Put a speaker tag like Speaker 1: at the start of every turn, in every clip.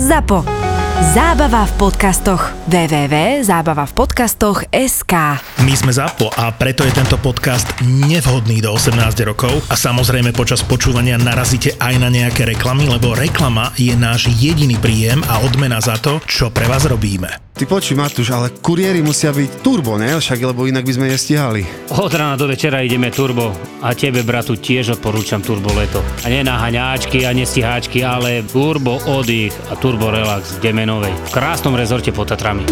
Speaker 1: ZAPO. Zábava v podcastoch. www.zábavavpodcastoch.sk
Speaker 2: My sme ZAPO a preto je tento podcast nevhodný do 18 rokov a samozrejme počas počúvania narazíte aj na nejaké reklamy, lebo reklama je náš jediný príjem a odmena za to, čo pre vás robíme.
Speaker 3: Ty počuj, Matúš, ale kuriéri musia byť turbo, ne? Však, lebo inak by sme nestihali.
Speaker 4: Od rána do večera ideme turbo a tebe, bratu, tiež odporúčam turbo leto. A nie na haňáčky a nestiháčky, ale turbo oddych a turbo relax v Demenovej. V krásnom rezorte pod Tatrami.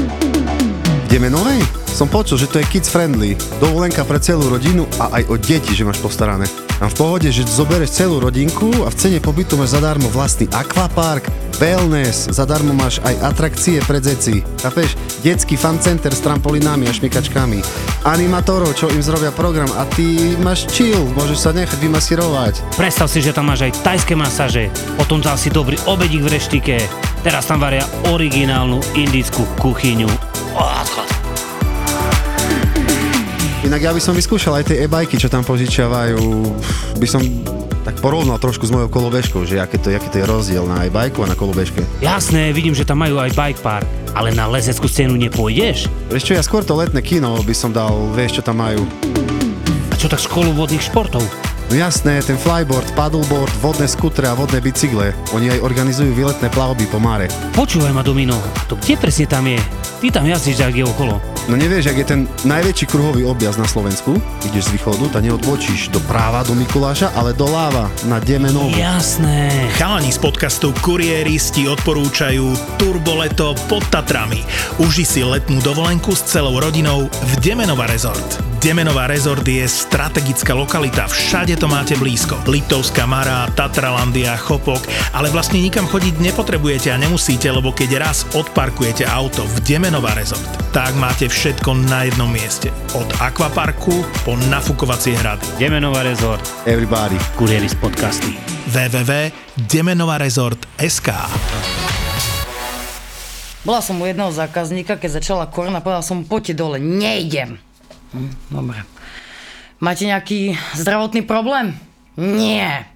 Speaker 3: Ideme novej? Som počul, že to je kids friendly. Dovolenka pre celú rodinu a aj o deti, že máš postarané. A v pohode, že zoberieš celú rodinku a v cene pobytu máš zadarmo vlastný akvapark, wellness, zadarmo máš aj atrakcie pre deti. Chápeš? Detský fan center s trampolinami a šmikačkami. Animatorov, čo im zrobia program a ty máš chill, môžeš sa nechať vymasírovať.
Speaker 4: Predstav si, že tam máš aj tajské masáže, potom dal si dobrý obedík v reštike, teraz tam varia originálnu indickú kuchyňu. Odchod.
Speaker 3: Inak ja by som vyskúšal aj tie e-bajky, čo tam požičiavajú. By som tak porovnal trošku s mojou kolobežkou, že aký to, aký to je rozdiel na e-bajku a na kolobežke.
Speaker 4: Jasné, vidím, že tam majú aj bike park, ale na lezeckú scénu nepôjdeš?
Speaker 3: Vieš čo, ja skôr to letné kino by som dal, vieš čo tam majú.
Speaker 4: A čo tak školu vodných športov?
Speaker 3: No jasné, ten flyboard, paddleboard, vodné skutre a vodné bicykle. Oni aj organizujú výletné plavby po máre.
Speaker 4: Počúvaj ma, Domino, to kde presne tam je? Ty tam jazdíš, je okolo.
Speaker 3: No nevieš, ak je ten najväčší kruhový objazd na Slovensku, ideš z východu, tak neodbočíš do práva do Mikuláša, ale do Láva na Demenovu.
Speaker 4: Jasné.
Speaker 2: Chalani z podcastu Kuriéristi odporúčajú Turboleto pod Tatrami. Uži si letnú dovolenku s celou rodinou v Demenova Resort. Demenová rezort je strategická lokalita, všade to máte blízko. Liptovská Mara, Tatralandia, Chopok, ale vlastne nikam chodiť nepotrebujete a nemusíte, lebo keď raz odparkujete auto v Demenová rezort, tak máte všetko na jednom mieste. Od akvaparku po nafukovacie hrady.
Speaker 4: Demenová rezort,
Speaker 3: Everybody.
Speaker 4: kuriéri z podcasty.
Speaker 2: www.demenovarezort.sk
Speaker 5: Bola som u jedného zákazníka, keď začala korona, povedala som poďte dole, nejdem. Hm, dobre. Máte nejaký zdravotný problém? Nie.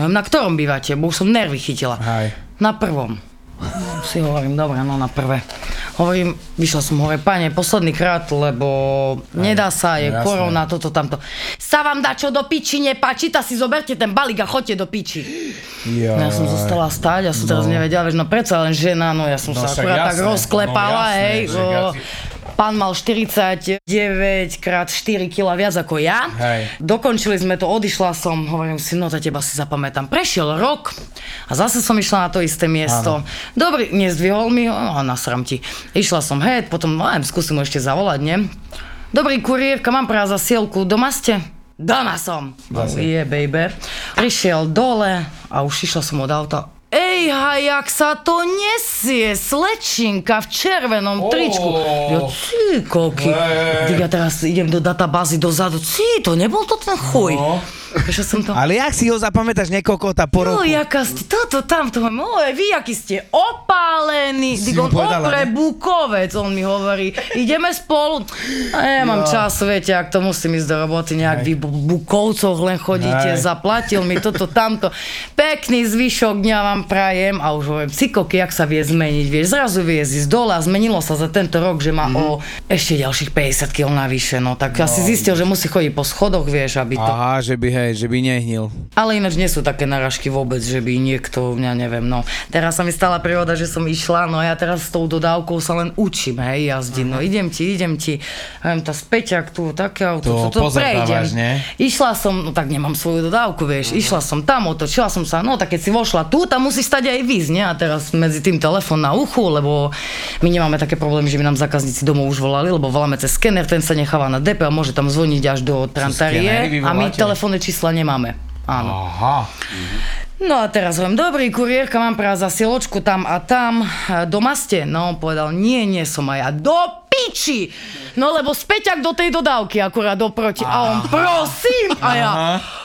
Speaker 5: No, Na ktorom bývate? Bo už som nervy chytila.
Speaker 3: Hej.
Speaker 5: Na prvom. Si hovorím, dobre, no na prvé. Hovorím, vyšla som hore, pane, posledný krát, lebo nedá sa, je
Speaker 6: jasné.
Speaker 5: korona, toto, tamto. Sa vám dá čo do piči nepáči, tak si zoberte ten balík a choďte do piči.
Speaker 6: Jo.
Speaker 5: No ja som zostala stáť, ja som teraz nevedela, vieš, no predsa len žena, no ja som
Speaker 6: No
Speaker 5: sa akurát tak
Speaker 6: jasné,
Speaker 5: rozklepala,
Speaker 6: no jasné,
Speaker 5: hej.
Speaker 6: že
Speaker 5: o,
Speaker 6: ja si-
Speaker 5: Pán mal 49 krát 4 kg viac ako ja.
Speaker 6: Hej.
Speaker 5: Dokončili sme to, odišla som, hovorím si, no to teba si zapamätám. Prešiel rok a zase som išla na to isté miesto. Dobrý, nezdvihol mi ho, a nasram ti. Išla som, hej, potom, no, skúsim ho ešte zavolať, nie? Dobrý kuriérka, mám práve zasielku, doma ste? Doma som. Je, baby. Prišiel dole a už išla som od auta. Ej, jak sa to nesie, slečinka v červenom tričku. Ja, cí.
Speaker 6: Hej.
Speaker 5: Ja teraz idem do databázy dozadu. Cí, to nebol to ten chuj.
Speaker 6: No.
Speaker 5: Prečo som to...
Speaker 7: Ale jak si ho zapamätáš nekokota po
Speaker 5: No,
Speaker 7: roku?
Speaker 5: jaká ste, toto, tamto, moje, vy, aký ste opálení,
Speaker 7: Si
Speaker 5: on
Speaker 7: povedala,
Speaker 5: opre bukovec, on mi hovorí, ideme spolu. A ja mám čas, viete, ak to musím ísť do roboty, nejak vy bu- bukovcoch len chodíte,
Speaker 6: Hej.
Speaker 5: zaplatil mi toto, tamto. Pekný zvyšok dňa vám prajem. A už hovorím, cikoky, jak sa vie zmeniť, vieš, zrazu vie ísť dole a zmenilo sa za tento rok, že má o ešte ďalších 50 kg navyše, no. Tak asi zistil, že musí chodiť po schodoch, vieš, aby to...
Speaker 7: Aha, že by, hej, že by nehnil.
Speaker 5: Ale ináč nie sú také narážky vôbec, že by niekto, ja neviem, no. Teraz sa mi stala príhoda, že som išla, no ja teraz s tou dodávkou sa len učím, hej, jazdiť, no idem ti, idem ti, viem, tá späťak tu, také auto,
Speaker 6: To
Speaker 5: to, to prejdem.
Speaker 6: nie?
Speaker 5: Išla som, no tak nemám svoju dodávku, vieš, išla som tam, otočila som sa, no tak keď si vošla tu, tam musíš stať aj víz, nie? A teraz medzi tým telefón na uchu, lebo my nemáme také problémy, že by nám zákazníci domov už volali, lebo voláme cez skener, ten sa necháva na DP a môže tam zvoniť až do Trantarie
Speaker 6: vy
Speaker 5: a my telefónne čísla nemáme. Áno.
Speaker 6: Aha.
Speaker 5: No a teraz hovorím, dobrý kuriérka, mám práve zasieločku tam a tam. A Doma ste? No on povedal, nie, nie som aj ja. Do piči! No lebo späťak do tej dodávky akurát oproti. A on, prosím! A ja,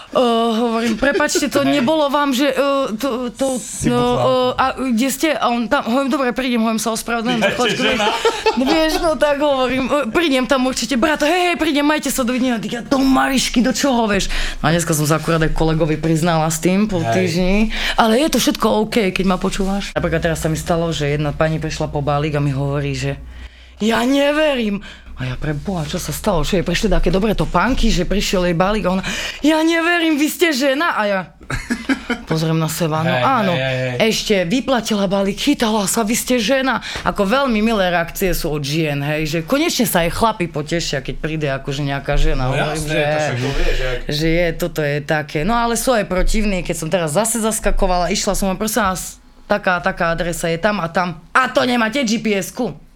Speaker 5: Uh, hovorím, prepačte, to nebolo vám, že uh, to, to no, uh, a kde ste? A on tam, hovorím, dobre, prídem, hovorím sa ospravedlňujem. za chvíľočku, vieš, no tak hovorím, uh, prídem tam určite, brato, hej, hej, prídem, majte sa, dovidenia. Ja, do Marišky, do čoho, vieš? No a dneska som sa akurát aj kolegovi priznala s tým po týždni, ale je to všetko OK, keď ma počúvaš. Napríklad teraz sa mi stalo, že jedna pani prišla po balík a mi hovorí, že ja neverím. A ja pre Boha, čo sa stalo? Čo jej prešli také dobré topánky, že prišiel jej balík a ona, ja neverím, vy ste žena. A ja pozriem na seba, no
Speaker 7: Hej,
Speaker 5: áno,
Speaker 7: hej, hej,
Speaker 5: ešte vyplatila balík, chytala sa, vy ste žena. Ako veľmi milé reakcie sú od žien, hej, že konečne sa aj chlapi potešia, keď príde akože nejaká žena.
Speaker 7: No
Speaker 5: Hovorím,
Speaker 7: jasné,
Speaker 5: že,
Speaker 7: to to vieš, jak.
Speaker 5: že je, toto je také. No ale sú aj protivní, keď som teraz zase zaskakovala, išla som, a prosím vás, taká, taká adresa je tam a tam. A to nemáte GPS-ku.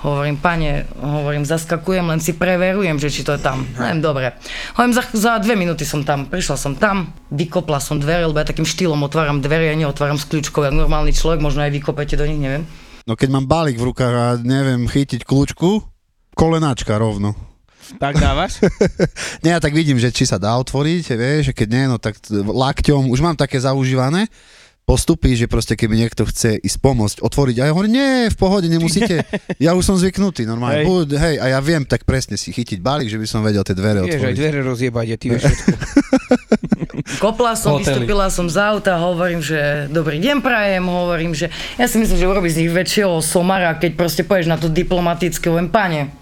Speaker 5: Hovorím, pane, hovorím, zaskakujem, len si preverujem, že či to je tam. Neviem, dobre. Hovorím, za, za dve minúty som tam, prišla som tam, vykopla som dvere, lebo ja takým štýlom otváram dvere, ja neotváram s kľúčkou, jak normálny človek, možno aj vykopete do nich, neviem.
Speaker 3: No keď mám balík v rukách a neviem chytiť kľúčku, kolenáčka rovno.
Speaker 7: Tak dávaš?
Speaker 3: Nie, ja tak vidím, že či sa dá otvoriť, vieš, keď nie, no tak lakťom, už mám také zaužívané, postupy, že proste keby niekto chce ísť pomôcť, otvoriť a ja hovorím, nie, v pohode, nemusíte, ja už som zvyknutý normálne,
Speaker 7: Hej.
Speaker 3: Buď, hej, a ja viem tak presne si chytiť balík, že by som vedel tie dvere
Speaker 7: Vieš, aj dvere rozjebať, a ty vieš.
Speaker 5: Kopla som,
Speaker 7: Hotely.
Speaker 5: vystúpila som z auta, hovorím, že dobrý deň prajem, hovorím, že ja si myslím, že urobí z nich väčšieho somara, keď proste poješ na to diplomatické, len pane,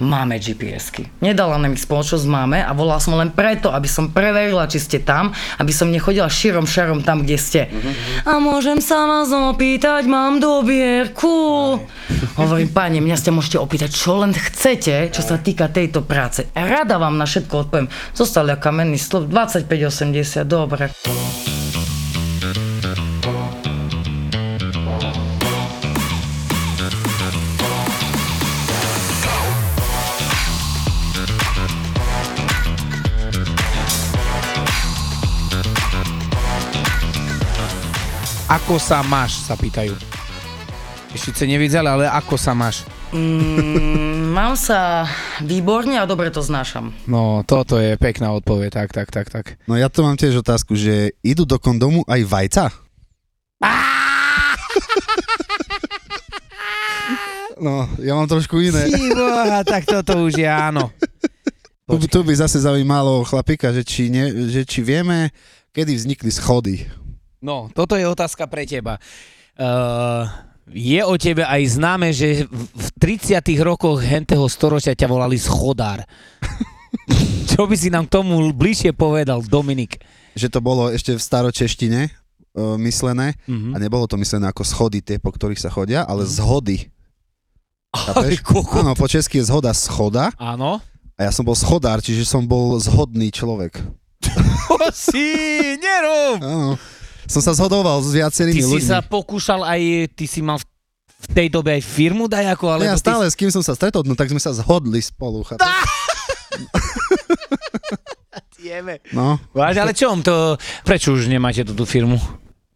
Speaker 5: máme GPS-ky. Nedala nám ich spoločnosť, máme a volala som len preto, aby som preverila, či ste tam, aby som nechodila širom šarom tam, kde ste. A môžem sa vás opýtať, mám dobierku. Hovorím, pane, mňa ste môžete opýtať, čo len chcete, čo sa týka tejto práce. Rada vám na všetko odpoviem. Zostali kamenný slov, 25,80, dobre.
Speaker 7: Ako sa máš, sa pýtajú. Ešte sa nevideli, ale ako sa máš?
Speaker 5: Mm, mám sa výborne a dobre to znášam.
Speaker 7: No, toto je pekná odpoveď, tak, tak, tak, tak.
Speaker 3: No ja tu mám tiež otázku, že idú do kondomu aj vajca? No, ja mám trošku iné.
Speaker 7: Boha, tak toto už je áno.
Speaker 3: Tu, by- tu by zase zaujímalo chlapika, že či, ne, že či vieme, kedy vznikli schody.
Speaker 7: No, toto je otázka pre teba. Uh, je o tebe aj známe, že v v 30 rokoch henteho storočia ťa volali schodár. Čo by si nám k tomu bližšie povedal, Dominik?
Speaker 3: Že to bolo ešte v staročeštine uh, myslené
Speaker 7: Mhm.
Speaker 3: a nebolo to myslené ako schody tie, po ktorých sa chodia, ale zhody. Chápeš?
Speaker 7: kokot.
Speaker 3: Áno, po česky je zhoda schoda
Speaker 7: Áno.
Speaker 3: a ja som bol schodár, čiže som bol zhodný človek.
Speaker 7: Si nerob!
Speaker 3: Áno. Som sa zhodoval s
Speaker 7: Ty
Speaker 3: viacerými
Speaker 7: si
Speaker 3: ľuďmi.
Speaker 7: sa pokúšal aj, ty si mal v, v tej dobe aj firmu dajako,
Speaker 3: Ale
Speaker 7: alebo
Speaker 3: ja stále, s kým som sa stretol, no tak sme sa zhodli spolu. Chápeš?
Speaker 7: ty... Jeme.
Speaker 3: No,
Speaker 7: Váž, ale čom to, prečo už nemáte túto firmu?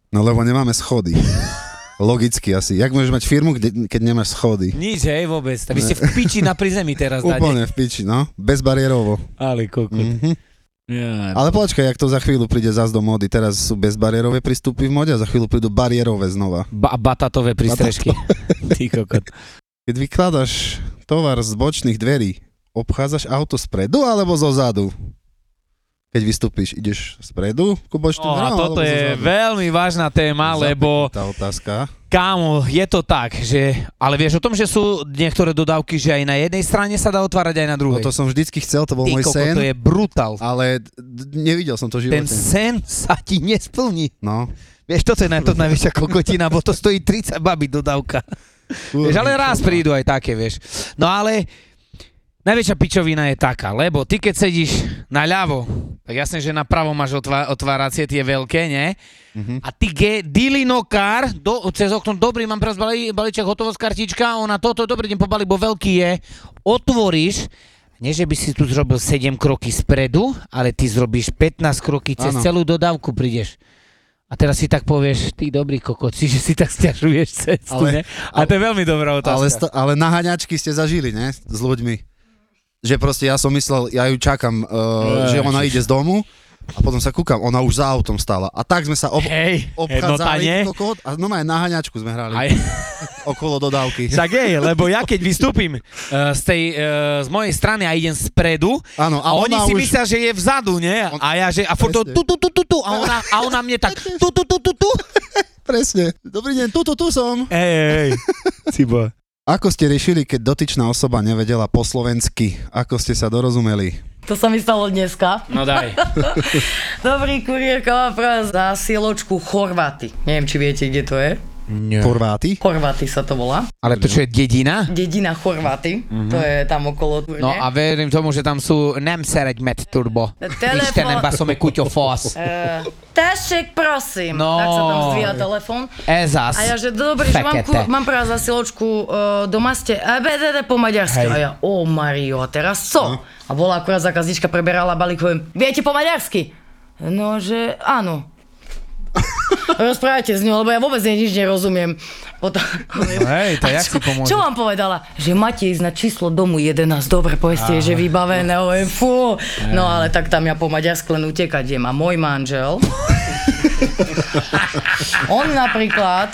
Speaker 3: no lebo nemáme schody. Logicky asi. Jak môžeš mať firmu, kde, keď nemáš schody?
Speaker 7: Nič, hej, vôbec. Vy ste v piči na prizemí teraz dáte.
Speaker 3: Úplne v piči, no. Bezbariérovo.
Speaker 7: Ale kokot.
Speaker 3: Mhm.
Speaker 7: Ja.
Speaker 3: Ale počkaj, jak to za chvíľu príde zás do mody. Teraz sú bezbariérové prístupy v mode a za chvíľu prídu bariérové znova.
Speaker 7: Ba- batatové prístrežky. Ty kokot.
Speaker 3: Keď vykladáš tovar z bočných dverí, obchádzaš auto spredu alebo zo zadu? Keď vystúpiš, ideš spredu ku bočným
Speaker 7: No a
Speaker 3: dverám,
Speaker 7: toto je veľmi vážna téma, lebo
Speaker 3: Tá otázka.
Speaker 7: Kámo, je to tak, že... Ale vieš o tom, že sú niektoré dodávky, že aj na jednej strane sa dá otvárať aj na
Speaker 3: No
Speaker 7: druhej.
Speaker 3: to som vždycky chcel, to bol
Speaker 7: Ty
Speaker 3: môj
Speaker 7: koko,
Speaker 3: sen,
Speaker 7: to je brutál.
Speaker 3: ale nevidel som to v
Speaker 7: Ten
Speaker 3: živote.
Speaker 7: sen sa ti nesplní.
Speaker 3: No.
Speaker 7: Vieš, toto je na to najväčšia kokotina, bo to stojí 30 baby dodávka. Vieš, ale raz prídu aj také, vieš. No ale najväčšia pičovina je taká, lebo ty keď sedíš na ľavo, tak jasne, že na pravo máš otvá- otváracie tie veľké, nie?
Speaker 3: Mhm.
Speaker 7: A ty ge, dilinokár, do, cez okno, dobrý, mám teraz balí, balíček, hotovosť, kartička, ona toto, dobrý deň, pobali, bo veľký je, otvoríš, nie, že by si tu zrobil 7 kroky spredu, ale ty zrobíš 15 kroky cez
Speaker 3: Áno.
Speaker 7: celú dodávku prídeš. A teraz si tak povieš, ty dobrý kokoci, že si tak stiažuješ cestu,
Speaker 3: Ale-
Speaker 7: ne? A to je veľmi dobrá otázka.
Speaker 3: Ale, sta- ale naháňačky ste zažili, ne? S ľuďmi. Že proste ja som myslel, ja ju čakám, uh, že ona ide z domu A potom sa kúkam, ona už za autom stála. A tak sme sa ob-
Speaker 7: Hej,
Speaker 3: obchádzali kokot, a no aj na haňačku sme hrali
Speaker 7: Aj,
Speaker 3: okolo dodávky.
Speaker 7: však je, lebo ja keď vystúpim uh, z, tej, uh, z mojej strany a idem spredu,
Speaker 3: Áno,
Speaker 7: a,
Speaker 3: a
Speaker 7: oni si
Speaker 3: už-
Speaker 7: myslia, že je vzadu, nie?
Speaker 3: On-
Speaker 7: A ja, že, a furt tu, tu, tu, tu, tu, a ona, a ona mne tak tu, tu, tu, tu, tu.
Speaker 3: Presne. Dobrý deň, tuto, tu som.
Speaker 7: Hej, hej, cibo.
Speaker 3: Ako ste riešili, keď dotyčná osoba nevedela po slovensky? Ako ste sa dorozumeli?
Speaker 5: To sa mi stalo dneska.
Speaker 7: No daj.
Speaker 5: Dobrý kuriérka má práve zásieločku Chorváty. Neviem, či viete, kde to je.
Speaker 7: Nie.
Speaker 3: Chorváty?
Speaker 5: Chorváty sa to volá.
Speaker 7: Ale to čo je dedina?
Speaker 5: Dedina Chorváty. To je tam okolo Turne.
Speaker 7: No a verím tomu, že tam sú nem szeretj met turbo.
Speaker 5: Telefon-
Speaker 7: Istenem kutya fasz.
Speaker 5: Uh, Tašek, prosím.
Speaker 7: No.
Speaker 5: Tak sa tam zdvíha telefon.
Speaker 7: Ez az.
Speaker 5: A ja, že dobrý, že mám, ku,
Speaker 7: Fekete.
Speaker 5: mám práve zasiločku uh, doma ste, a BDD po maďarsky.
Speaker 7: Hej.
Speaker 5: A ja, o Mario, a teraz co? A bola akurát zákaznička, preberala balík, poviem, viete po maďarsky? No, že áno. Rozprávajte s ňou, lebo ja vôbec jej nič nerozumiem. Potom,
Speaker 7: hej, to jak
Speaker 5: čo,
Speaker 7: si pomôže?
Speaker 5: Čo vám povedala? Že máte ísť na číslo domu 11, dobre, povedzte, že vybavené, oj, fú. No ale tak tam ja po maďarsku len utekať idem. A môj manžel, on napríklad,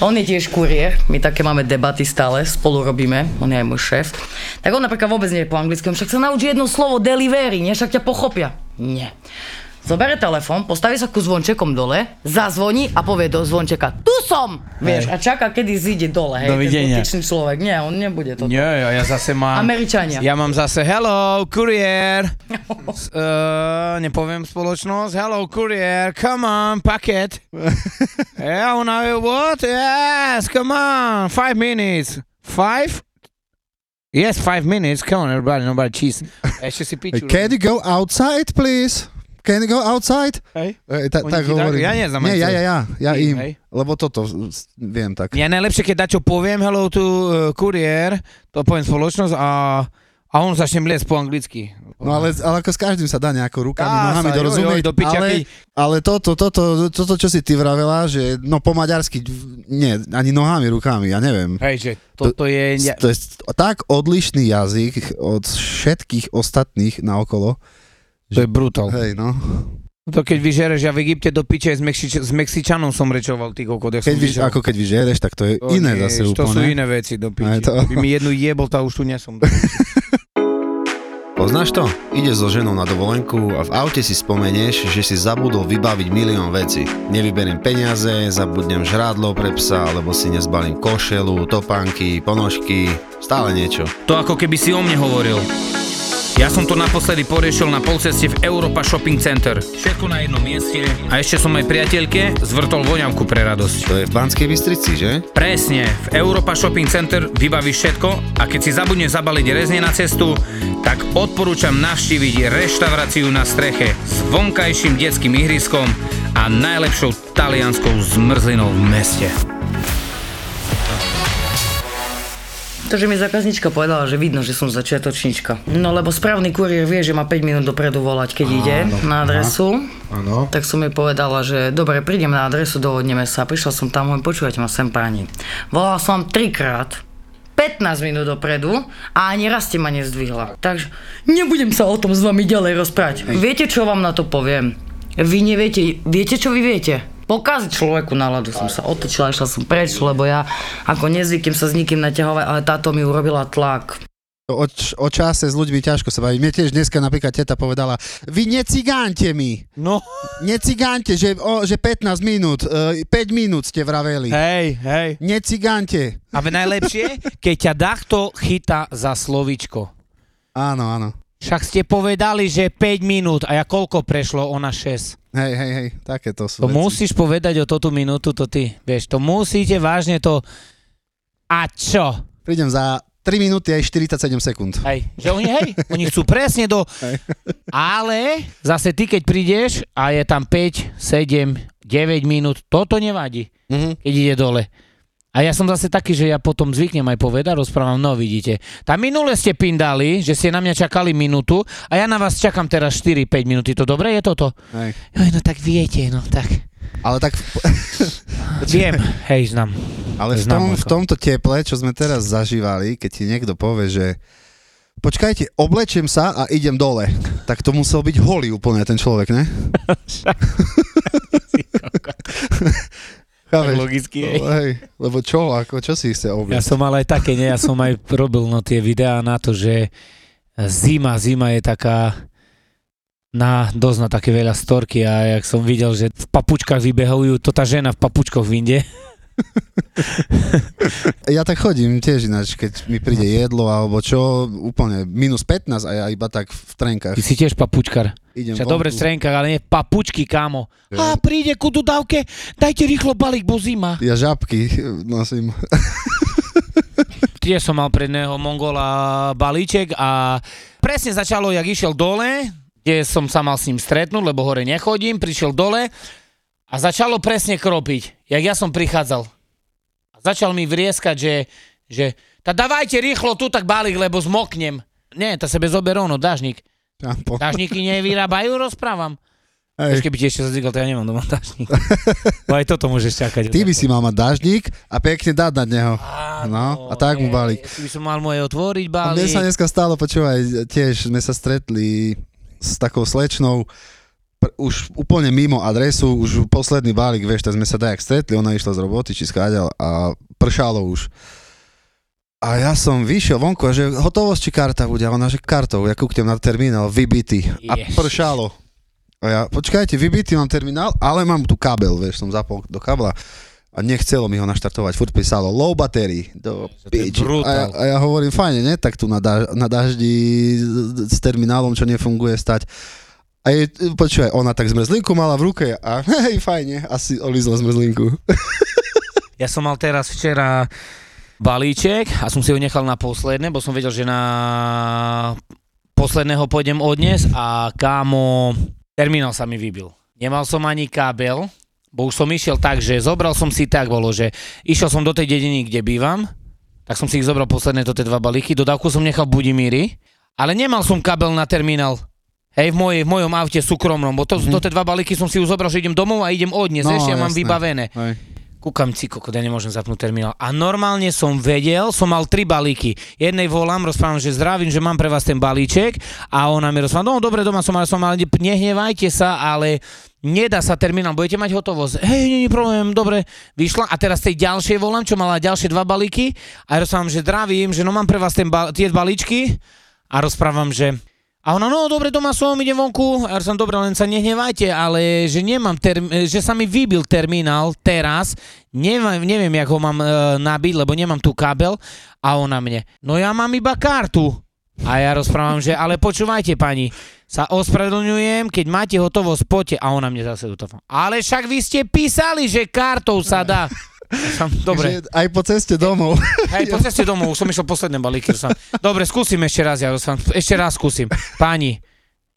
Speaker 5: on je tiež kuriér, my také máme debaty stále, spolu robíme, on je aj môj šéf. Tak on napríklad vôbec nie je po anglicky, on však sa naučí jedno slovo delivery, nie? Však ťa pochopia. Nie. Zobere telefón, postaví sa ku zvončekom dole, zazvoní a povie do zvončeka, tu som! Vieš, a čaká, kedy zíde dole, hej, ten
Speaker 7: Dovidenia.
Speaker 5: dotyčný človek. Nie, on nebude to.
Speaker 7: Nie, ja, ja zase mám...
Speaker 5: Američania.
Speaker 7: Ja mám zase hello, kuriér. Uh, nepoviem spoločnosť. Hello, kuriér, come on, paket. yeah, ona what? Yes, come on, five minutes. Five? Yes, five minutes. Come on, everybody, nobody cheese. Ešte si piču.
Speaker 3: Can you go outside, please? Can you go outside?
Speaker 7: Hej.
Speaker 3: E, ta, tak hovorím.
Speaker 7: ja neznám
Speaker 3: Nie, ja,
Speaker 7: to.
Speaker 3: ja, ja, ja
Speaker 7: Ty,
Speaker 3: im.
Speaker 7: hej.
Speaker 3: Lebo toto viem tak.
Speaker 7: Ja najlepšie, keď dačo poviem hello to uh, kuriér, to poviem spoločnosť a, a on začne mliecť po anglicky.
Speaker 3: No ale, ale ako s každým sa dá nejako rukami,
Speaker 7: Dá
Speaker 3: nohami
Speaker 7: sa,
Speaker 3: dorozumieť,
Speaker 7: joj,
Speaker 3: ale, ale toto, toto, toto, čo si ty vravela, že no po maďarsky, nie, ani nohami, rukami, ja neviem.
Speaker 7: Hej, že toto je...
Speaker 3: S- To je tak odlišný jazyk od všetkých ostatných naokolo.
Speaker 7: To je brutál.
Speaker 3: Hej, no.
Speaker 7: To keď vyžereš, ja v Egypte do piče s, Mexič- s Mexičanom som rečoval, ty kokot, jak
Speaker 3: Keď vyž, ako keď vyžereš, tak to je
Speaker 7: To
Speaker 3: iné
Speaker 7: nie,
Speaker 3: zase
Speaker 7: To sú
Speaker 3: úplne.
Speaker 7: iné veci do
Speaker 3: Aj
Speaker 7: piče.
Speaker 3: to.
Speaker 7: By mi jednu jebol, tá už tu nesom.
Speaker 3: Poznáš to? Ideš so ženou na dovolenku a v aute si spomenieš, že si zabudol vybaviť milión vecí. Nevyberiem peniaze, zabudnem žrádlo pre psa, alebo si nezbalím košelu, topánky, ponožky, stále niečo.
Speaker 4: To ako keby si o mne hovoril. Ja som to naposledy poriešil na polceste v Europa Shopping Center. Všetko na jednom mieste. A ešte som aj priateľke zvrtol voňavku pre radosť.
Speaker 3: To je v Banskej Bystrici, že?
Speaker 4: Presne, v Europa Shopping Center vybavíš všetko a keď si zabudneš zabaliť rezne na cestu, tak odporúčam navštíviť reštauráciu na streche s vonkajším detským ihriskom a najlepšou talianskou zmrzlinou v meste.
Speaker 5: To, že mi zákaznička povedala, že vidno, že som začiatočnička. No lebo správny kuriér vie, že má 5 minút dopredu volať, keď ide na adresu.
Speaker 3: Áno.
Speaker 5: Tak som jej povedala, že dobre, prídem na adresu, dohodneme sa. Prišla som tam, hovorím, počúvajte ma sem páni. Volala som vám trikrát, 15 minút dopredu a ani raz ste ma nezdvihla. Takže nebudem sa o tom s vami ďalej rozprávať. Viete, čo vám na to poviem? Vy neviete, viete, čo vy viete? Pokaziť človeku náladu som sa otočila, išla som preč, lebo ja ako nezvyknem sa s nikým naťahovať, ale táto mi urobila tlak.
Speaker 3: O, o čase s ľuďmi ťažko sa baví. Mne tiež dneska napríklad teta povedala, vy necigánte mi,
Speaker 7: No,
Speaker 3: necigánte, že, o, že 15 minút, e, 5 minút ste vraveli.
Speaker 7: hej, hej.
Speaker 3: Necigánte.
Speaker 7: A najlepšie, keď ťa takto chytá za slovičko.
Speaker 3: Áno, áno.
Speaker 7: Však ste povedali, že 5 minút a ja koľko prešlo, ona 6.
Speaker 3: Hej, hej, hej, takéto sú
Speaker 7: To
Speaker 3: veci.
Speaker 7: musíš povedať o tú minútu, to ty. Vieš, to musíte vážne to... A čo?
Speaker 3: Prídem za 3 minúty aj 47 sekúnd.
Speaker 7: Hej, že oni, hej, oni chcú presne do... Ale zase ty, keď prídeš a je tam 5, 7, 9 minút, toto nevadí,
Speaker 3: Mhm.
Speaker 7: keď ide dole. A ja som zase taký, že ja potom zvyknem aj povedať, rozprávam, no vidíte. Tam minule ste pindali, že ste na mňa čakali minútu a ja na vás čakám teraz 4-5 minúty. To dobre je toto?
Speaker 3: Hej.
Speaker 7: Joj, no tak viete, no tak.
Speaker 3: Ale tak,
Speaker 7: Viem, hej, znam.
Speaker 3: ale v, tom, v tomto teple, čo sme teraz zažívali, keď ti niekto povie, že počkajte, oblečiem sa a idem dole. Tak to musel byť holý úplne ten človek, ne? Chápeš?
Speaker 7: logicky,
Speaker 3: No, hej, lebo čo, ako, čo si chce
Speaker 7: Ja
Speaker 3: obliecť?
Speaker 7: som mal aj také, nie? Ja som aj robil no, tie videá na to, že zima, zima je taká na, dosť na také veľa storky a jak som videl, že v papučkách vybehujú, to tá žena v papučkoch vyjde.
Speaker 3: Ja tak chodím tiež ináč, keď mi príde jedlo alebo čo, úplne minus 15 a ja iba tak v trenkách
Speaker 7: Ty si tiež papučkar.
Speaker 3: idem
Speaker 7: Však dobre v trenkách, ale nie papučky, kámo.
Speaker 3: Je.
Speaker 7: A príde ku dodávke, dajte rýchlo balík, bo zima.
Speaker 3: Ja žabky nosím.
Speaker 7: Tiež som mal pred neho Mongola balíček a presne začalo, jak išiel dole, kde som sa mal s ním stretnúť, lebo hore nechodím, prišiel dole a začalo presne kropiť, jak ja som prichádzal. A začal mi vrieskať, že, že tá dávajte rýchlo tu tak balík, lebo zmoknem. Nie, to sebe zober ono, dážnik.
Speaker 3: Šampo.
Speaker 7: Dážniky nevyrábajú, rozprávam. Ešte by ti ešte zazvykal, to ja nemám doma dážnik. Bo aj toto môžeš čakať.
Speaker 3: Ty by si mal mať dážnik a pekne dať na neho. No, a tak mu balík.
Speaker 7: Ty by som mal moje otvoriť
Speaker 3: A mne
Speaker 7: balík.
Speaker 3: sa dneska stalo, počúvaj, tiež sme sa stretli s takou slečnou, už úplne mimo adresu, už posledný balík, vieš, tak sme sa dajak stretli, ona išla z roboty, či skáďal a pršalo už. A ja som vyšiel vonku a že hotovosť či karta bude? A ona, že kartou, ja kúknem na terminál, vybitý. A pršalo. A ja, počkajte, vybitý mám terminál, ale mám tu kabel, vieš, som zapol do kabla a nechcelo mi ho naštartovať, furt písalo low battery, do piči. A ja, a ja hovorím, fajne, ne, tak tu na, daž, na daždi s terminálom, čo nefunguje, stať. A je, počúvaj, ona tak zmrzlinku mala v ruke a hej, fajne, asi olízla zmrzlinku.
Speaker 7: Ja som mal teraz včera balíček a som si ho nechal na posledné, bo som vedel, že na posledného pôjdem odnes a kámo, terminál sa mi vybil. Nemal som ani kábel, bo už som išiel tak, že zobral som si tak, bolo, že išiel som do tej dediny, kde bývam, tak som si ich zobral posledné to tie dva balíky, dodávku som nechal Budimíri, ale nemal som kábel na terminál. Hej, v, mojej, v mojom aute súkromnom, bo to, mm-hmm. to tie dva balíky som si už zobral, že idem domov a idem odniesť,
Speaker 3: No,
Speaker 7: ešte ja mám vybavené.
Speaker 3: Hej.
Speaker 7: Kúkam si, kokot, ja nemôžem zapnúť terminál. A normálne som vedel, som mal tri balíky. Jednej volám, rozprávam, že zdravím, že mám pre vás ten balíček a ona mi rozpráva, no dobre, doma som, ale som mal, nehnevajte sa, ale nedá sa terminál, budete mať hotovosť. Hej, nie je problém, dobre, vyšla a teraz tej ďalšej volám, čo mala ďalšie dva balíky a rozprávam, že zdravím, že no mám pre vás ten ba- tie balíčky a rozprávam, že a ona, no dobre, doma som, idem vonku. A som, dobre, len sa nehnevajte, ale že nemám term- že sa mi vybil terminál teraz, neviem, neviem, jak ho mám e, nabiť, lebo nemám tu kábel. A ona mne, no ja mám iba kartu. A ja rozprávam, že ale počúvajte pani, sa ospravedlňujem, keď máte hotovosť, poďte. A ona mne zase do toho. Ale však vy ste písali, že kartou sa dá. Som, dobre.
Speaker 3: Takže aj po ceste domov.
Speaker 7: Hej, po ceste domov, už som išiel posledné balíky. Som... Dobre, skúsim ešte raz, ja som... ešte raz skúsim. Páni,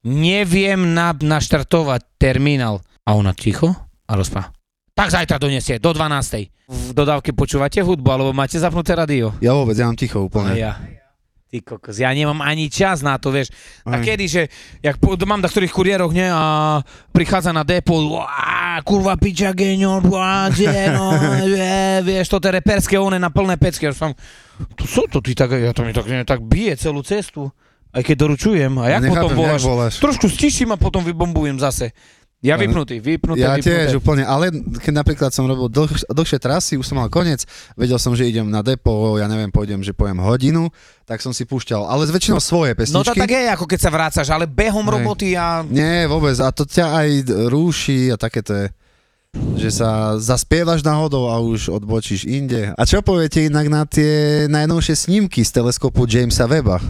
Speaker 7: neviem na, naštartovať terminál. A ona ticho a rozpá. Tak zajtra donesie, do 12. V dodávke počúvate hudbu, alebo máte zapnuté radio?
Speaker 3: Ja vôbec, ja mám ticho
Speaker 7: A
Speaker 3: úplne.
Speaker 7: ja. Ty kokos, ja nemám ani čas na to, vieš. A kedy, že, jak po, mám na ktorých kuriéroch, ne, a prichádza na depo, kurva piča uá, kde, no, je, vieš, to tie reperské one na plné pecky, ja som, to sú to ty tak, ja to mi tak, ne, tak bije celú cestu, aj keď doručujem, a jak
Speaker 3: Nechápem,
Speaker 7: potom voláš. trošku stiším a potom vybombujem zase. Ja
Speaker 3: Ale-
Speaker 7: vypnutý, vypnuté,
Speaker 3: Ja
Speaker 7: vypnuté.
Speaker 3: tiež úplne, ale keď napríklad som robil dlh, dlhšie trasy, už som mal koniec, vedel som, že idem na depo, ja neviem, pôjdem, že pojem hodinu, tak som si púšťal, ale väčšinou svoje
Speaker 7: No to
Speaker 3: pesničky.
Speaker 7: tak je, ako keď sa vrácaš, ale behom
Speaker 3: Hej.
Speaker 7: roboty a
Speaker 3: Nie, vôbec, a to ťa aj rúši a také to je že sa zaspievaš náhodou a už odbočíš inde. A čo poviete inak na tie najnovšie snímky z teleskopu Jamesa Weba?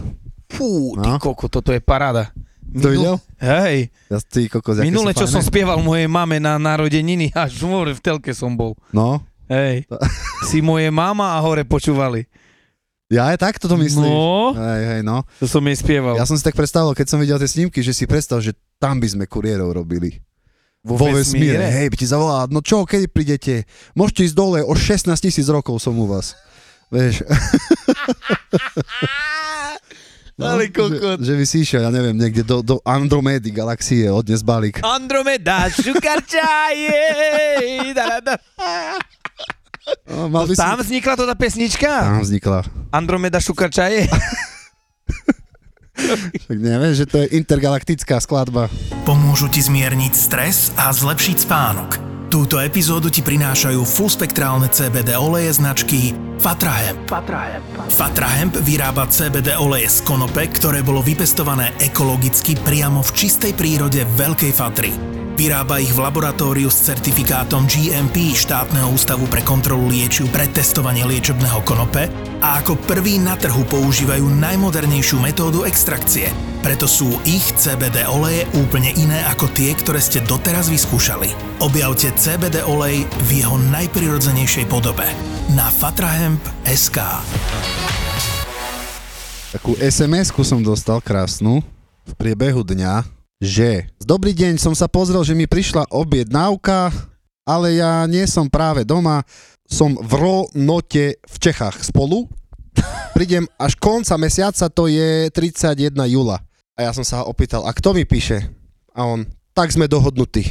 Speaker 7: Fú, ty
Speaker 3: No.
Speaker 7: koko, toto je paráda.
Speaker 3: To videl?
Speaker 7: Hej,
Speaker 3: Ja, ty kokos,
Speaker 7: minule, čo som
Speaker 3: fajné.
Speaker 7: spieval mojej mame na narodeniny, až hore v telke som bol.
Speaker 3: No,
Speaker 7: Hej, si moje mama a hore počúvali.
Speaker 3: ja aj takto to myslíš.
Speaker 7: No,
Speaker 3: Hej, hej, no.
Speaker 7: to som jej spieval.
Speaker 3: Ja som si tak predstavil, keď som videl tie snímky, že si predstav, že tam by sme kuriérov robili.
Speaker 7: Vo
Speaker 3: Vo
Speaker 7: vesmíre?
Speaker 3: vesmíre. Hej, by ti zavolá, no čo, kedy prídete? Môžete ísť dole, o 16 tisíc rokov som u vás. Vieš.
Speaker 7: Ale kokot.
Speaker 3: Že, že by si išiel, ja neviem, niekde do, do Andromedy galaxie, odnes balík.
Speaker 7: Andromeda, šukarčaje. da, da, da.
Speaker 3: No, mal by si...
Speaker 7: Tam vznikla to tá pesnička?
Speaker 3: Tam vznikla.
Speaker 7: Andromeda šukarčaje.
Speaker 3: Tak nevieš, že to je intergalaktická skladba.
Speaker 2: Pomôžu ti zmierniť stres a zlepšiť spánok. Túto epizódu ti prinášajú fullspektrálne CBD oleje značky Fatrahemp. Fatrahemp. Fatrahemp vyrába CBD oleje z konope, ktoré bolo vypestované ekologicky priamo v čistej prírode Veľkej Fatry. Vyrába ich v laboratóriu s certifikátom GMP štátneho ústavu pre kontrolu liečiv pre testovanie liečebného konope a ako prvý na trhu používajú najmodernejšiu metódu extrakcie. Preto sú ich CBD oleje úplne iné ako tie, ktoré ste doteraz vyskúšali. Objavte CBD olej v jeho najprirodzenejšej podobe na fatrahemp.sk.
Speaker 3: Takú SMS-ku som dostal krásnu v priebehu dňa, že Dobrý deň, som sa pozrel, že mi prišla objednávka, ale ja nie som práve doma, som v Ronote v Čechách spolu. Prídem až konca mesiaca, to je 31 júla. A ja som sa ho opýtal, a kto mi píše? A on, tak sme dohodnutí.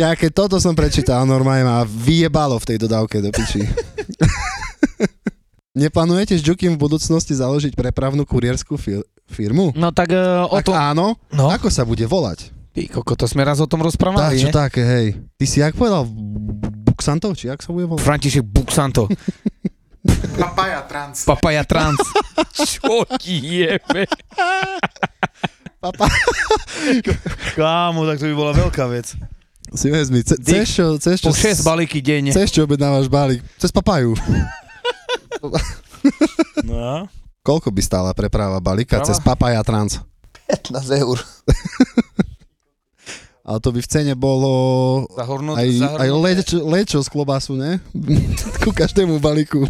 Speaker 3: ja keď toto som prečítal, normálne ma vyjebalo v tej dodávke do piči. Neplánujete s Jukim v budúcnosti založiť prepravnú kurierskú fir- firmu?
Speaker 7: No tak uh, o
Speaker 3: Ak
Speaker 7: to...
Speaker 3: áno,
Speaker 7: No.
Speaker 3: ako sa bude volať?
Speaker 7: Ty, koko, to sme raz o tom rozprávali,
Speaker 3: čo
Speaker 7: nie?
Speaker 3: také, hej. Ty si jak povedal? Buksantov, či jak sa bude volať?
Speaker 7: František Buxanto.
Speaker 6: Papaja trans.
Speaker 7: Papaja trans. Čo ti jebe?
Speaker 3: Papa.
Speaker 6: Kámo, tak to by bola veľká vec.
Speaker 3: Si vezmi, ce- čo, cez čo,
Speaker 7: Po 6 balíky denne.
Speaker 3: cez čo objednávaš balík? Cez papaju.
Speaker 6: No.
Speaker 3: Koľko by stála preprava balíka
Speaker 7: Prava?
Speaker 3: cez papaja trans?
Speaker 7: 15 eur.
Speaker 3: Ale to by v cene bolo
Speaker 7: Zahornúť,
Speaker 3: aj, aj lečo, lečo z klobasu, ne? Ku každému balíku.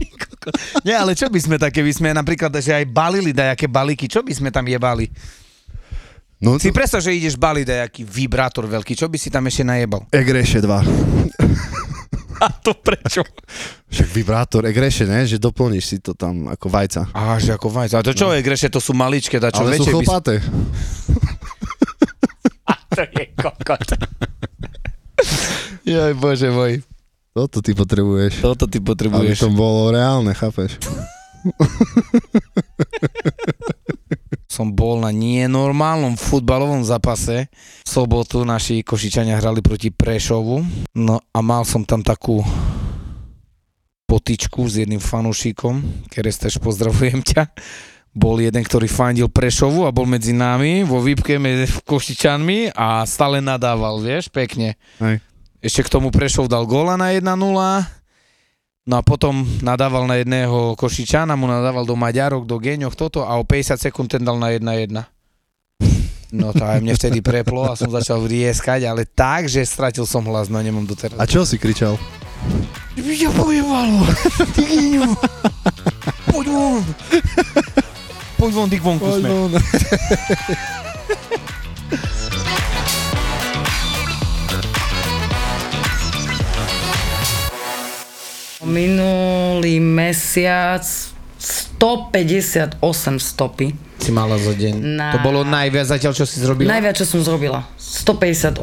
Speaker 7: Nie, ale čo by sme také, by sme napríklad, že aj balili dajaké balíky, čo by sme tam jebali?
Speaker 3: No
Speaker 7: Si
Speaker 3: to...
Speaker 7: predstav, že ideš baliť dajaký vibrátor veľký, čo by si tam ešte najebal?
Speaker 3: Egreše 2.
Speaker 7: A to prečo?
Speaker 3: Však vibrátor Egreše, ne? Že doplníš si to tam ako vajca.
Speaker 7: Á, že ako vajca. A to čo je, Greše, to sú maličké, čo
Speaker 3: Ale sú
Speaker 7: väčšie by...
Speaker 3: chlpaté.
Speaker 7: To je kokot. Joj, bože môj.
Speaker 3: Toto ty potrebuješ.
Speaker 7: Toto ty
Speaker 3: Aby
Speaker 7: potrebuješ.
Speaker 3: to bolo reálne, chápeš?
Speaker 7: Som bol na nenormálnom futbalovom zápase. V sobotu naši Košičania hrali proti Prešovu. No a mal som tam takú potičku s jedným fanúšikom, Kerestež, pozdravujem ťa. Bol jeden, ktorý fandil Prešovu a bol medzi nami vo výpke medzi Košičanmi a stále nadával, vieš, pekne.
Speaker 3: Hej.
Speaker 7: Ešte k tomu Prešov dal góla na 1-0. No a potom nadával na jedného Košičana, mu nadával do Maďarok, do Geňoch, toto a o 50 sekúnd ten dal na 1-1. No to aj mne vtedy preplo a som začal vrieskať, ale tak, že stratil som hlas, no nemám doteraz.
Speaker 3: A čo si kričal?
Speaker 7: Ja pojebalo, ty Geňo. Poď von. Poď von, ty vonku sme.
Speaker 5: Minulý mesiac 158 stopy.
Speaker 7: Si mala za deň.
Speaker 5: Na-
Speaker 7: To bolo najviac zatiaľ, čo si zrobila?
Speaker 5: Najviac, čo som zrobila. 158,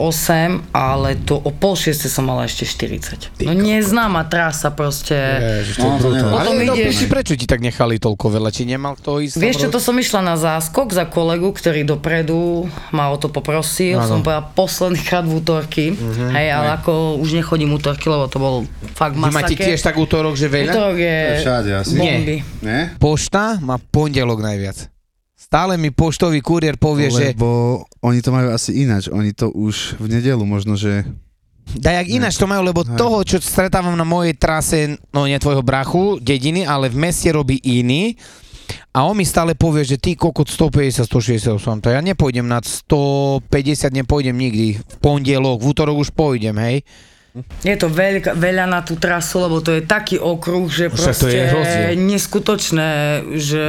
Speaker 5: ale to o pol šieste som mala ešte 40. No neznáma trasa proste.
Speaker 7: Ježiš, to je
Speaker 3: No, to
Speaker 7: brutálne.
Speaker 3: neviem.
Speaker 5: Potom
Speaker 7: Ale no,
Speaker 5: ideš-
Speaker 7: piči, prečo ti tak nechali toľko veľa? Či nemal kto ísť?
Speaker 5: Vieš čo, to som išla na záskok za kolegu, ktorý dopredu ma o to poprosil.
Speaker 7: Áno.
Speaker 5: Som povedala posledný krát v útorky. Hej, ale ako už nechodím útorky, lebo to bol fakt
Speaker 7: Vy máte
Speaker 5: masaker.
Speaker 7: tiež tak útorok, že veľa?
Speaker 5: Útorok je
Speaker 3: Všade asi.
Speaker 5: bomby.
Speaker 3: Ne?
Speaker 7: Pošta má pondelok najviac. Stále mi poštový kuriér povie, že
Speaker 3: Lebo oni to majú asi ináč. Oni to už v nedelu možno, že...
Speaker 7: dajak ináč to majú, lebo
Speaker 3: Hej.
Speaker 7: toho, čo stretávam na mojej trase, no nie tvojho brachu, dediny, ale v meste robí iný. A on mi stále povie, že ty kokot 150, 168, to ja nepôjdem nad 150, nepôjdem nikdy. V pondelok, v útorok už pôjdem, hej.
Speaker 5: Je to veľka, veľa na tú trasu, lebo to je taký okruh, že
Speaker 7: Však to
Speaker 5: proste
Speaker 7: je rozdiel.
Speaker 5: neskutočné, že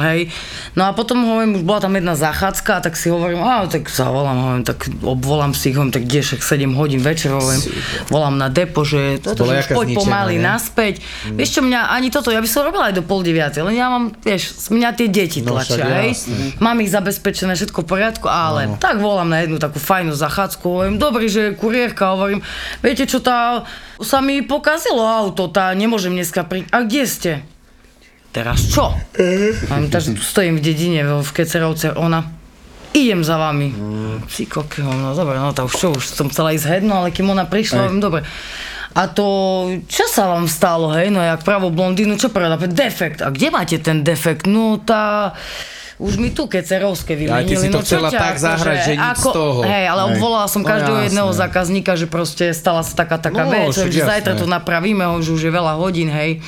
Speaker 5: hej. No a potom hovorím, už bola tam jedna zachádzka, tak si hovorím, a tak zavolám, hovorím, tak obvolám si ich, hovorím, tak kde však 7 hodín večer, hovorím, volám na depo, že toto, že už poď pomaly
Speaker 7: ne?
Speaker 5: naspäť. Vieš čo, mňa ani toto, ja by som robila aj do pol deviatej, len ja mám, vieš, mňa tie deti
Speaker 7: No,
Speaker 5: tlačia, hej.
Speaker 7: jasné.
Speaker 5: Mám ich zabezpečené, všetko v poriadku, ale tak volám na jednu takú fajnú zachádzku, hovorím, dobrý, že kuriérka, hovorím, viete čo, tá, sa mi pokazilo auto, tá, nemôžem dneska prísť. A kde ste? Teraz čo? A my takže tu stojím v dedine v Kecerovce, ona, idem za vami. Si kokio, no dobre, no to už čo, už som chcela ísť hedno, ale kým ona prišla, hovorím, dobre. A to, čo sa vám stalo, hej, no jak pravú blondínu, čo pravda, defekt. A kde máte ten defekt? No tá, už mi tu kecerovské
Speaker 7: Ja, ty
Speaker 5: vymenili.
Speaker 7: si to
Speaker 5: no,
Speaker 7: chcela
Speaker 5: ťa,
Speaker 7: tak zahrať, že nič z toho.
Speaker 5: Hej, ale
Speaker 3: Hej.
Speaker 5: obvolala som
Speaker 3: No
Speaker 5: každého
Speaker 3: jasné.
Speaker 5: jedného zákazníka, že proste stala sa taká taká
Speaker 7: No,
Speaker 5: vec, že zajtra to napravíme, už už je veľa hodín, hej.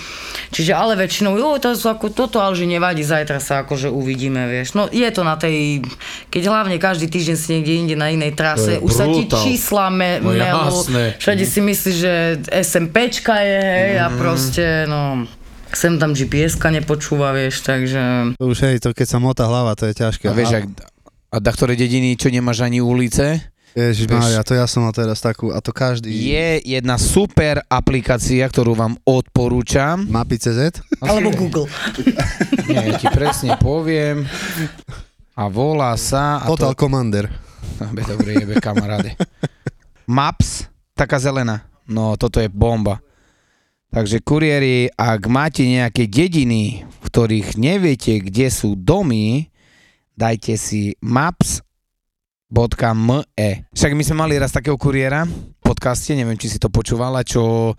Speaker 5: Čiže ale väčšinou, jo, to sú ako toto, ale že nevadí, zajtra sa akože uvidíme, vieš. No je to na tej, keď hlavne každý týždeň si niekde inde na inej trase, už sa ti
Speaker 7: brutál.
Speaker 5: čísla me,
Speaker 7: No jasné.
Speaker 5: všade si myslíš, že SMPčka je, hej, a
Speaker 7: Mhm.
Speaker 5: proste, no, sem tam GPS-ka nepočúva, vieš, takže...
Speaker 3: To už hej, to keď sa motá hlava, to je ťažké.
Speaker 7: A vieš, ak, a da ktoré dediny, čo nemáš ani ulice,
Speaker 3: Ježiš Mária, to ja som mal teraz takú, a to každý.
Speaker 7: je jedna super aplikácia, ktorú vám odporúčam.
Speaker 3: Mapy CZ?
Speaker 5: Alebo Google.
Speaker 7: Nie, ja ti presne poviem. A volá sa... A
Speaker 3: Total
Speaker 7: to,
Speaker 3: Commander.
Speaker 7: Be, dobre, jebe, kamaráde. Maps, taká zelená. No, toto je bomba. Takže kuriéri, ak máte nejaké dediny, v ktorých neviete, kde sú domy, dajte si maps.me. Však my sme mali raz takého kuriéra v podcaste, neviem, či si to počúvala, čo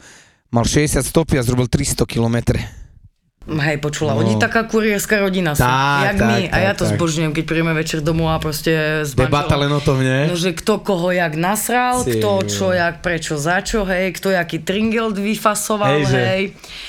Speaker 7: mal 60 stopy a zrobil 300 km.
Speaker 5: Hej, počula,
Speaker 7: No.
Speaker 5: oni taká kurierská rodina sú,
Speaker 7: Tak,
Speaker 5: jak
Speaker 7: tak,
Speaker 5: my. a ja to
Speaker 7: tak.
Speaker 5: zbožňujem, keď príjeme večer domov a proste s
Speaker 7: Debata len o tom, nie?
Speaker 5: No, že kto koho jak nasral,
Speaker 7: Ty
Speaker 5: kto čo jak, prečo, za čo, hej, kto jaký tringel vyfasoval,
Speaker 7: Hej,
Speaker 5: hej.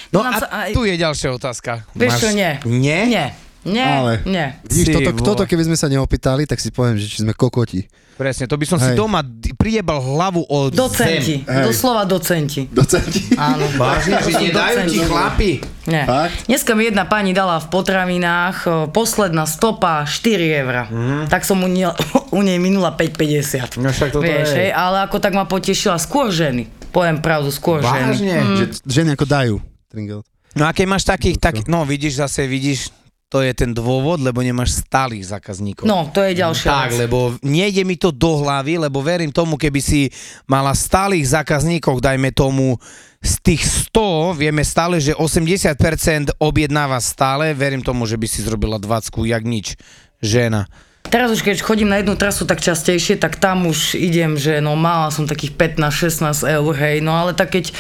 Speaker 7: No
Speaker 5: nám
Speaker 7: a
Speaker 5: sa aj-
Speaker 7: tu je ďalšia otázka.
Speaker 5: Vieš čo, nie.
Speaker 7: Nie?
Speaker 5: Nie, nie,
Speaker 3: Ale-
Speaker 5: nie.
Speaker 3: Vidíš, toto,
Speaker 7: vole.
Speaker 3: toto keby sme sa neopýtali, tak si poviem, že či sme kokoti.
Speaker 7: Presne, to by som si
Speaker 3: Hej.
Speaker 7: doma d- priebal hlavu o
Speaker 5: Docenti,
Speaker 7: zem.
Speaker 3: Hej.
Speaker 5: doslova docenti.
Speaker 3: Docenti.
Speaker 5: Áno.
Speaker 7: Vážne, že nedajú ti chlapi?
Speaker 5: Nie.
Speaker 3: Fakt?
Speaker 5: Dneska mi jedna pani dala v potravinách posledná stopa 4 eurá. Tak som u, nie, u nej minula 5,50.
Speaker 7: Mhm. No však toto
Speaker 5: Vieš,
Speaker 7: je.
Speaker 5: ale ako tak ma potešila skôr ženy. Poviem pravdu, skôr ženy.
Speaker 7: Vážne?
Speaker 3: Že ženy ako dajú. Tringel.
Speaker 7: No a keď máš takých, tak, no vidíš zase, vidíš, to je ten dôvod, lebo nemáš stálych zákazníkov.
Speaker 5: No, to je ďalšia
Speaker 7: Tak,
Speaker 5: vec.
Speaker 7: lebo nejde mi to do hlavy, lebo verím tomu, keby si mala stálych zákazníkov, dajme tomu z tých 100, vieme stále, že 80% objednáva stále, verím tomu, že by si zrobila 20, jak nič, žena.
Speaker 5: Teraz už keď chodím na jednu trasu tak častejšie, tak tam už idem, že no mala som takých 15-16 eur, hej, no ale tak keď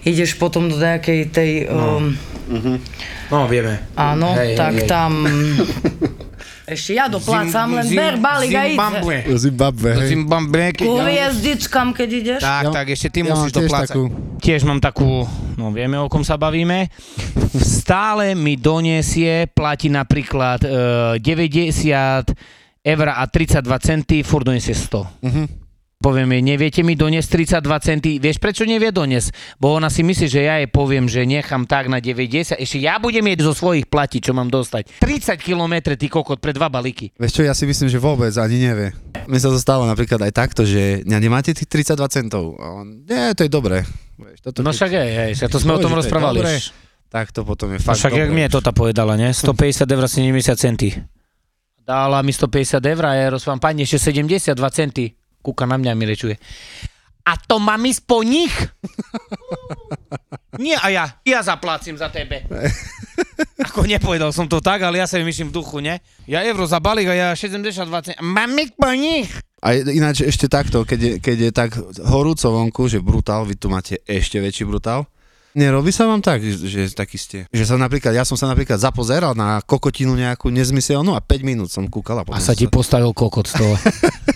Speaker 5: ideš potom do nejakej tej, um,
Speaker 7: No, vieme.
Speaker 5: áno,
Speaker 7: Hej,
Speaker 5: tak
Speaker 7: hej, hej.
Speaker 5: tam ešte ja doplácam, len
Speaker 7: Zim-
Speaker 5: ber balík a
Speaker 7: Zimbabwe.
Speaker 3: Zimbabwe, hej.
Speaker 7: Zimbabwe, keď
Speaker 5: Ku hviezdičkam, keď ideš.
Speaker 7: Tak,
Speaker 3: Ja-
Speaker 7: tak, ešte ty
Speaker 3: ja
Speaker 7: musíš doplácať.
Speaker 3: takú.
Speaker 7: Tiež mám takú, no vieme, o kom sa bavíme. Stále mi donesie, platí napríklad e, 90 eur a 32 centy, furt donesie 100.
Speaker 3: Mhm.
Speaker 7: Poviem jej, neviete mi doniesť 32 centy, vieš prečo nevie doniesť? Bo ona si myslí, že ja jej poviem, že nechám tak na 90, ešte ja budem jej zo svojich platiť, čo mám dostať. 30 km, ty kokot, pre dva balíky.
Speaker 3: Vieš čo, ja si myslím, že vôbec ani nevie. Mne sa to stalo napríklad aj takto, že ne, nemáte tých 32 centov. A on, nie, to je dobré. Vieš, toto
Speaker 7: No však hej, hej, však to sme o tom
Speaker 3: to je
Speaker 7: rozprávali.
Speaker 3: Tak to potom je
Speaker 7: No
Speaker 3: fakt
Speaker 7: však jak
Speaker 3: dobré.
Speaker 7: mne to tá povedala, ne? 150 eur a 70 centy. Dala mi 150 eur a ja rozprávam, pani, ešte 72 centy. Kúka na mňa mi rečuje. A to mám ísť po nich? Nie, a ja, ja zaplácim za tebe. Ako nepovedal som to tak, ale ja sa myslím v duchu, ne? Ja euro za balík a ja 72 centy. Mám ísť po nich?
Speaker 3: A ináč ešte takto, keď je, keď je tak horúco vonku, že brutál, vy tu máte ešte väčší brutál. Nerobí sa vám tak, že, že taký ste? Že sa napríklad, ja som sa napríklad zapozeral na kokotinu nejakú nezmyselnú a 5 minút som kúkal a potom
Speaker 7: A sa ti postavil kokot z toho.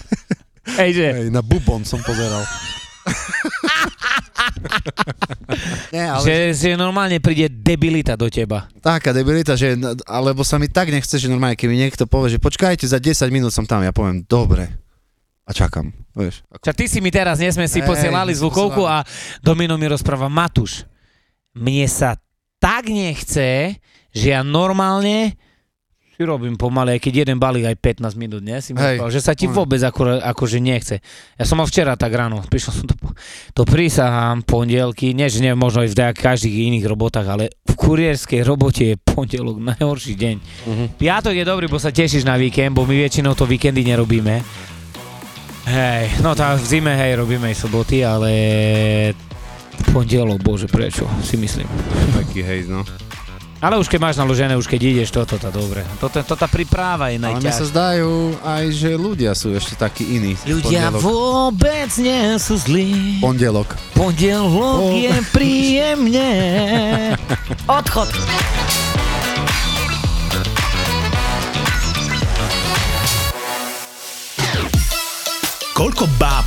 Speaker 7: Hej, že?
Speaker 3: Hej, na bubon som pozeral. Nie, ale
Speaker 7: Že, že normálne príde debilita do teba.
Speaker 3: taká debilita, že, alebo sa mi tak nechce, že normálne, keby niekto povie, že počkajte, za 10 minút som tam, ja poviem, dobre. A čakám, vieš. Ako,
Speaker 7: Čak ty si mi teraz, dnes sme si
Speaker 3: Hej,
Speaker 7: posielali zvukovku a Domino mi rozpráva, Matúš, mne sa tak nechce, že ja normálne si robím pomaly, aj keď jeden balík aj 15 minút, nie? Si
Speaker 3: Hej.
Speaker 7: povedal, že sa ti vôbec ako, akože nechce. Ja som mal včera tak ráno, prišiel som to, to prísahám, pondelky, nie, že neviem, možno aj v každých iných robotách, ale v kurierskej robote je pondelok najhorší deň.
Speaker 3: Mhm.
Speaker 7: Piatok je dobrý, bo sa tešíš na víkend, bo my väčšinou to víkendy nerobíme. Hej, no tak v zime, hej, robíme aj soboty, ale pondelok, bože, prečo, si myslím.
Speaker 3: taký hejt, no.
Speaker 7: Ale už keď máš naložené, už keď ideš, toto tá dobre. Toto, to tá príprava je
Speaker 3: Ale mi sa
Speaker 7: najťažšia.
Speaker 3: zdajú aj, že ľudia sú ešte takí iní.
Speaker 7: Ľudia
Speaker 3: Pondelok.
Speaker 7: vôbec nie sú zlí.
Speaker 3: Pondelok.
Speaker 7: Pondelok
Speaker 3: Po-
Speaker 7: je príjemne.
Speaker 5: Odchod.
Speaker 2: Koľko báb